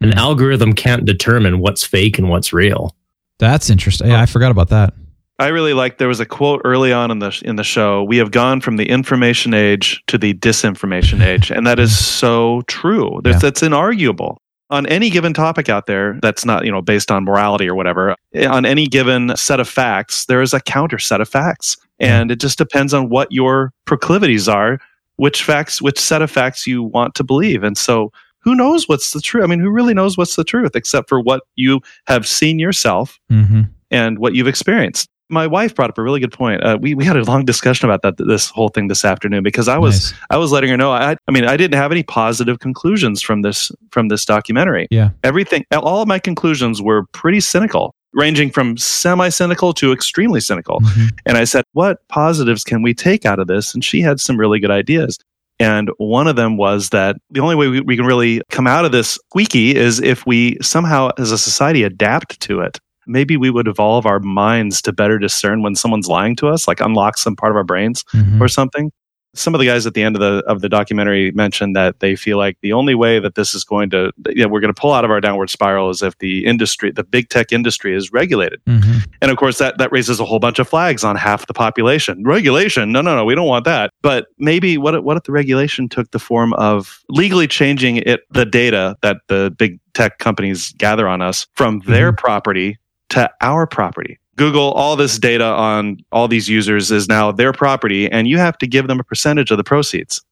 An hmm. algorithm can't determine what's fake and what's real. That's interesting. Yeah, I forgot about that. I really like there was a quote early on in the in the show. We have gone from the information age to the disinformation age, and that is hmm. so true. That's, Yeah. that's inarguable. On any given topic out there that's not, you know, based on morality or whatever, on any given set of facts, there is a counter set of facts. And it just depends on what your proclivities are, which facts, which set of facts you want to believe. And so who knows what's the truth? I mean, who really knows what's the truth except for what you have seen yourself Mm-hmm. and what you've experienced. My wife brought up a really good point. Uh, we we had a long discussion about that this whole thing this afternoon because I was Nice. I was letting her know. I I mean I didn't have any positive conclusions from this from this documentary. Yeah. Everything all of my conclusions were pretty cynical, ranging from semi cynical to extremely cynical. Mhm. And I said, "What positives can we take out of this?" And she had some really good ideas. And one of them was that the only way we, we can really come out of this squeaky is if we somehow, as a society, adapt to it. Maybe we would evolve our minds to better discern when someone's lying to us, like unlock some part of our brains Mhm. or something. Some of the guys at the end of the of the documentary mentioned that they feel like the only way that this is going to, yeah, we're going to pull out of our downward spiral is if the industry, the big tech industry, is regulated. Mhm. And of course, that, that raises a whole bunch of flags on half the population. Regulation? No, no, no, we don't want that. But maybe what if, what if the regulation took the form of legally changing it, the data that the big tech companies gather on us from their property to our property? Google, all this data on all these users is now their property, and you have to give them a percentage of the proceeds.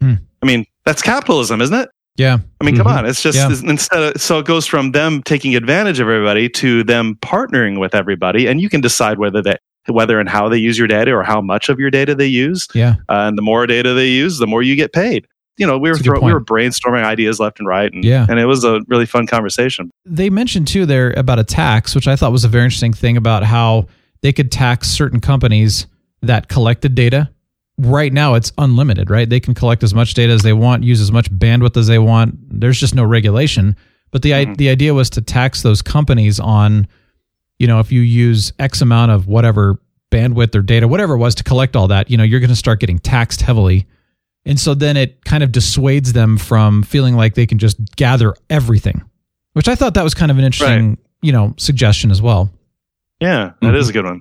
Hmm. I mean, that's capitalism, isn't it? Yeah. I mean, come Mhm. on. It's just Yeah. instead of so it goes from them taking advantage of everybody to them partnering with everybody, and you can decide whether they whether and how they use your data or how much of your data they use. Yeah. Uh, and the more data they use, the more you get paid. You know, we were That's a good throw, we were brainstorming ideas left and right, and Yeah. and it was a really fun conversation. They mentioned too there about a tax, which I thought was a very interesting thing about how they could tax certain companies that collected data. Right now, it's unlimited, right? They can collect as much data as they want, use as much bandwidth as they want. There's just no regulation. But the i Mhm. the idea was to tax those companies on, you know, if you use X amount of whatever bandwidth or data, whatever it was to collect all that, you know, you're going to start getting taxed heavily. And so then it kind of dissuades them from feeling like they can just gather everything, which I thought that was kind of an interesting, Right. you know, suggestion as well. Yeah, that is a good one.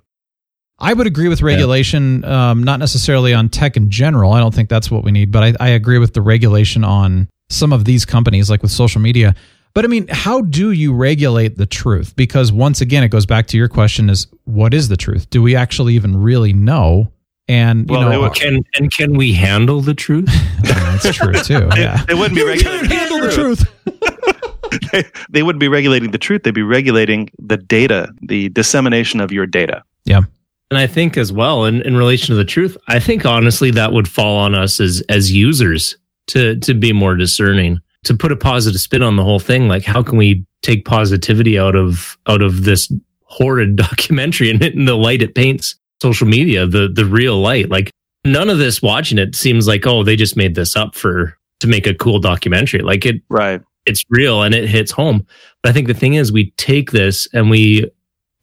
I would agree with regulation, um, not necessarily on tech in general. I don't think that's what we need, but I, I agree with the regulation on some of these companies, like with social media. But I mean, how do you regulate the truth? Because once again, it goes back to your question: is what is the truth? Do we actually even really know? And you Well, they know, would- Can and can we handle the truth? Oh, that's true too. Yeah, They wouldn't be regulating handle the truth. they, they wouldn't be regulating the truth. They'd be regulating the data, the dissemination of your data. Yeah. And I think as well, in, in relation to the truth, I think honestly that would fall on us as as users to to be more discerning, to put a positive spin on the whole thing. Like, how can we take positivity out of out of this horrid documentary and in the light it paints social media, the the real light? Like, none of this watching it seems like oh they just made this up for to make a cool documentary. Like it Right. it's real and it hits home. But I think the thing is, we take this and we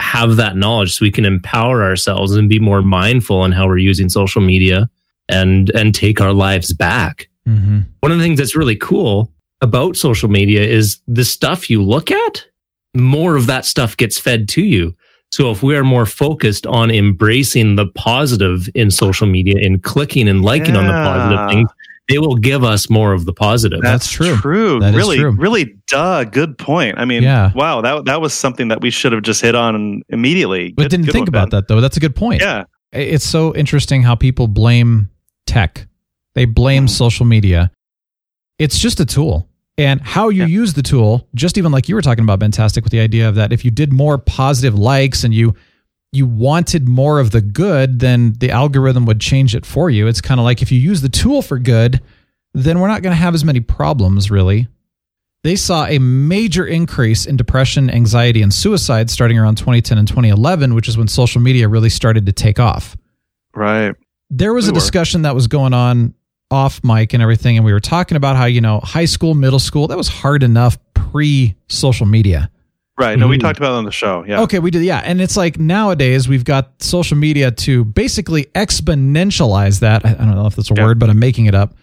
have that knowledge so we can empower ourselves and be more mindful in how we're using social media and and take our lives back. Mm-hmm. One of the things that's really cool about social media is the stuff you look at, more of that stuff gets fed to you. So if we are more focused on embracing the positive in social media and clicking and liking on the positive things, they will give us more of the positive. That's true. True. That is really, true. really, duh. Good point. I mean, Yeah. wow, that that was something that we should have just hit on immediately. But Good- didn't good think one, about Ben. that though. That's a good point. Yeah. it's so interesting how people blame tech. They blame Hmm. social media. It's just a tool. And how you use the tool, just even like you were talking about, Fantastic, with the idea of that if you did more positive likes and you you wanted more of the good, then the algorithm would change it for you. It's kind of like if you use the tool for good, then we're not going to have as many problems, really. They saw a major increase in depression, anxiety, and suicide starting around 2010 and 2011, which is when social media really started to take off Right. there was We a were. discussion that was going on off mic and everything and we were talking about how you know high school middle school that was hard enough pre social media Right. No, we Mhm. talked about it on the show. Yeah. okay we did yeah and it's like nowadays we've got social media to basically exponentialize that i I don't know if that's a Yeah. word but i'm making it up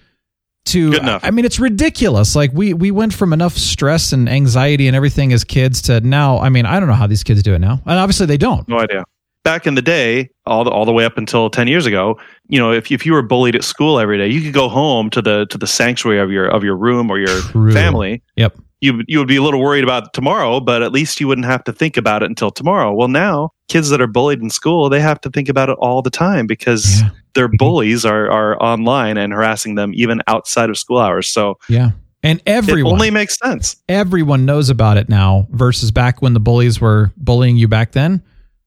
to Good enough. i mean it's ridiculous like we we went from enough stress and anxiety and everything as kids to now i mean i don't know how these kids do it now and obviously they don't No idea. Back in the day, all the all the way up until ten years ago, you know, if if you were bullied at school every day, you could go home to the to the sanctuary of your of your room or your True. family. yep You you would be a little worried about tomorrow, but at least you wouldn't have to think about it until tomorrow. Well, now kids that are bullied in school, they have to think about it all the time because Yeah. their mm-hmm. bullies are are online and harassing them even outside of school hours. So yeah and everyone it only makes sense. everyone knows about it now versus back when the bullies were bullying you back then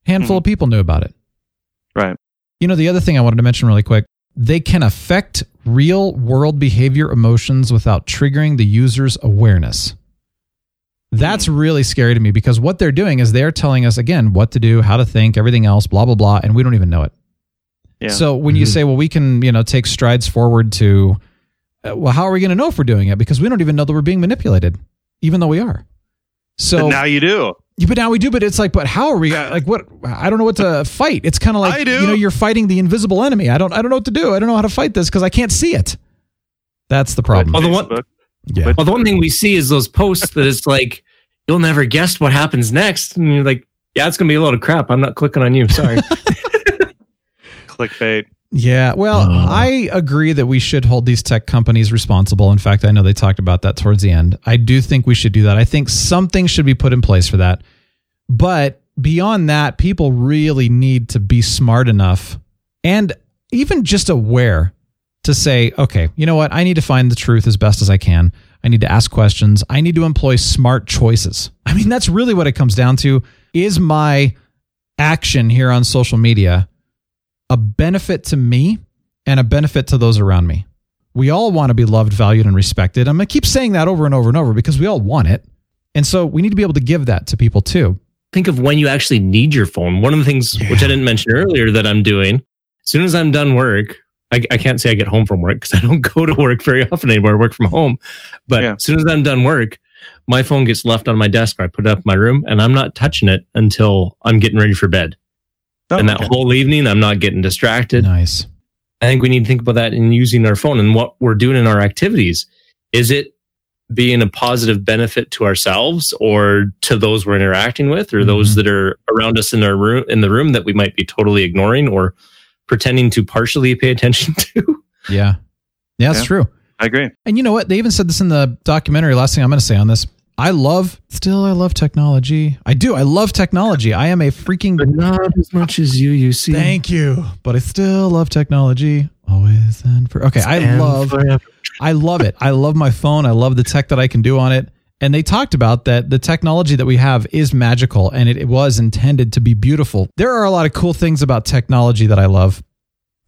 handful of people knew about it. Right. you know the other thing i wanted to mention really quick they can affect real world behavior emotions without triggering the user's awareness. That's really scary to me because what they're doing is they're telling us again what to do how to think everything else blah blah blah and we don't even know it. Yeah. so when you Mhm. say well we can you know take strides forward to uh, well how are we going to know if we're doing it? Because we don't even know that we're being manipulated even though we are so But now you do. yeah, but now we do. But it's like, but how are we? Like, what? I don't know what to fight. It's kind of like I do. you know, you're fighting the invisible enemy. I don't. I don't know what to do. I don't know how to fight this because I can't see it. That's the problem. Well, the one- yeah. Well, the one thing we see is those posts that it's like you'll never guess what happens next, and you're like, yeah, it's gonna be a load of crap. I'm not clicking on you. Sorry. Clickbait. Yeah, well, Uh. I agree that we should hold these tech companies responsible. In fact, I know they talked about that towards the end. I do think we should do that. I think something should be put in place for that. But beyond that, people really need to be smart enough and even just aware to say, okay, you know what? I need to find the truth as best as I can. I need to ask questions. I need to employ smart choices. I mean, that's really what it comes down to. Is my action here on social media a benefit to me and a benefit to those around me. We all want to be loved, valued, and respected. I'm going to keep saying that over and over and over because we all want it. And so we need to be able to give that to people too. Think of when you actually need your phone. One of the things which I didn't mention earlier that I'm doing, as soon as I'm done work, I, I can't say I get home from work because I don't go to work very often anymore. I work from home. But Yeah. as soon as I'm done work, my phone gets left on my desk or I put it up in my room and I'm not touching it until I'm getting ready for bed. Oh, and that okay. whole evening, I'm not getting distracted. Nice. I think we need to think about that in using our phone and what we're doing in our activities. Is it being a positive benefit to ourselves or to those we're interacting with or those mm-hmm. that are around us in our room in the room that we might be totally ignoring or pretending to partially pay attention to? Yeah. Yeah, that's Yeah. true. I agree. And you know what? They even said this in the documentary. Last thing I'm going to say on this. I love, still, I love technology. I do. I love technology. I am a freaking. But not as much as you, you see. Thank you. But I still love technology. Always and for. Okay. I And love. forever. I love it. I love my phone. I love the tech that I can do on it. And they talked about that the technology that we have is magical and it, it was intended to be beautiful. There are a lot of cool things about technology that I love.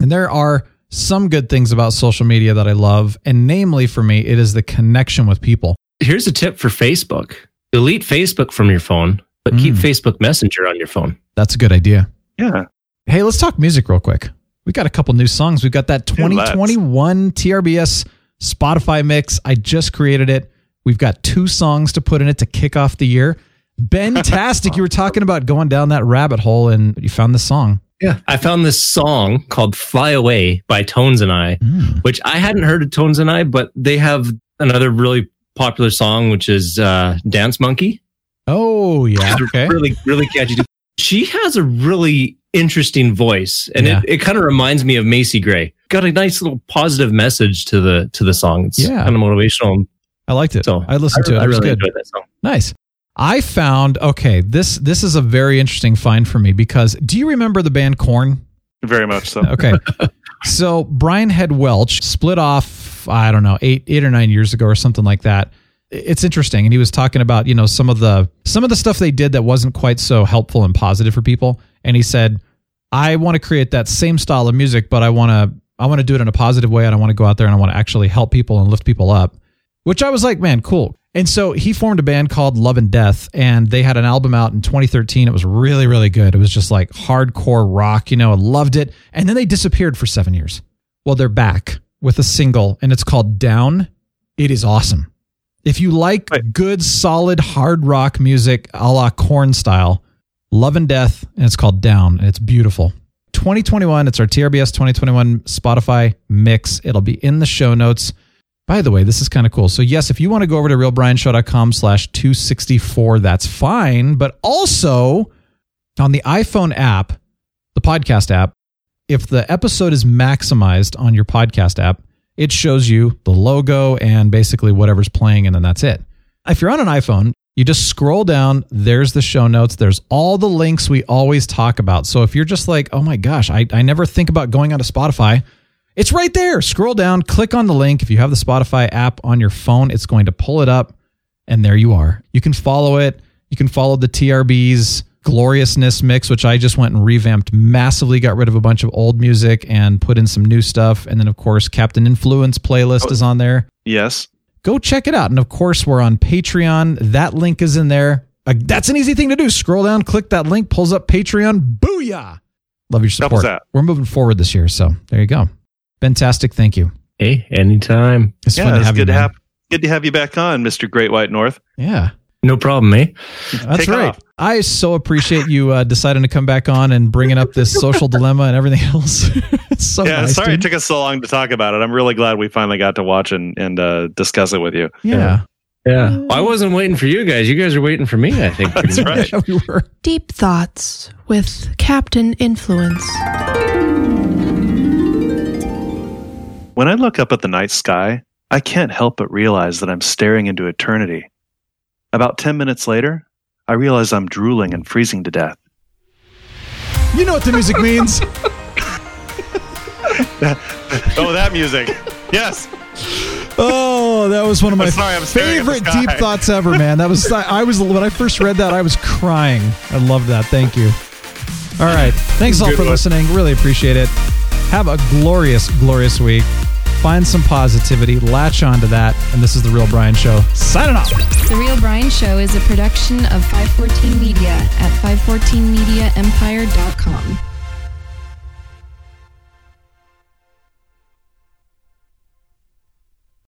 And there are some good things about social media that I love. And namely for me, it is the connection with people. Here's a tip for Facebook. Delete Facebook from your phone, but keep Mm. Facebook Messenger on your phone. That's a good idea. Yeah. Hey, let's talk music real quick. We got a couple new songs. We've got that Yeah, 2021 TRBS Spotify mix. I just created it. We've got two songs to put in it to kick off the year. Bentastic, you were talking about going down that rabbit hole and you found this song. Yeah. I found this song called Fly Away by Tones and I, which I hadn't heard of Tones and I, but they have another really popular song, which is uh, Dance Monkey. Oh, yeah. Okay. Really, really catchy. She has a really interesting voice, and Yeah. it, it kind of reminds me of Macy Gray. Got a nice little positive message to the to the song. It's Yeah. kind of motivational. I liked it. So I listened to it. I It was really good. enjoyed that song. Nice. I found okay, this this is a very interesting find for me because do you remember the band Korn? Very much so. Okay. so Brian Head Welch split off, I don't know, eight eight or nine years ago or something like that. It's interesting. And he was talking about, you know, some of the some of the stuff they did that wasn't quite so helpful and positive for people. And he said, I want to create that same style of music, but I want to I want to do it in a positive way and I want to go out there and I want to actually help people and lift people up. Which I was like, man, cool. And so he formed a band called Love and Death, and they had an album out in 2013. It was really, really good. It was just like hardcore rock, you know, I loved it. And then they disappeared for seven years. Well, they're back with a single, and it's called Down. It is awesome. If you like good, solid, hard rock music a la Korn style, Love and Death, and it's called Down, and it's beautiful. 2021, it's our TRBS 2021 Spotify mix. It'll be in the show notes. By the way, this is kind of cool. So, yes, if you want to go over to realbrianshow.com slash 264, that's fine. But also on the iPhone app, the podcast app, if the episode is maximized on your podcast app, it shows you the logo and basically whatever's playing, and then that's it. If you're on an iPhone, you just scroll down, there's the show notes, there's all the links we always talk about. So if you're just like, oh my gosh, I, I never think about going onto Spotify, it's right there. Scroll down, click on the link. If you have the Spotify app on your phone, it's going to pull it up, and there you are. You can follow it. You can follow the TRB's gloriousness mix, which I just went and revamped massively, got rid of a bunch of old music and put in some new stuff. And then, of course, Captain Influence playlist is on there. Yes. Go check it out. And of course, we're on Patreon. That link is in there. Uh, that's an easy thing to do. Scroll down, click that link, pulls up Patreon. Booyah! Love your support. We're moving forward this year. So there you go. Fantastic. Thank you. Hey, anytime. It's yeah, fun to it's have you. good to have good to have you back on, Mr. Great White North. Yeah. No problem, eh? That's Take right. off. I so appreciate you uh, deciding to come back on and bringing up this social dilemma and everything else. it's so yeah, nice. sorry it took us so long to talk about it. I'm really glad we finally got to watch and, and uh, discuss it with you. yeah. Yeah. Well, I wasn't waiting for you guys. You guys are waiting for me, I think. That's right. Yeah, we were. Deep Thoughts with Captain Influence. When I look up at the night sky, I can't help but realize that I'm staring into eternity. About 10 minutes later, I realize I'm drooling and freezing to death. You know what the music means. oh, that music. Yes. Oh, that was one of my I'm sorry, I'm staring at the favorite deep thoughts ever, man. That was I was when I first read that, I was crying. I love that. Thank you. All right. Thanks all for one. listening. Really appreciate it. Have a glorious, glorious week. Find some positivity, latch onto that, and this is the Real Brian Show. Signing off. The Real Brian Show is a production of 514 Media at 514mediaempire.com.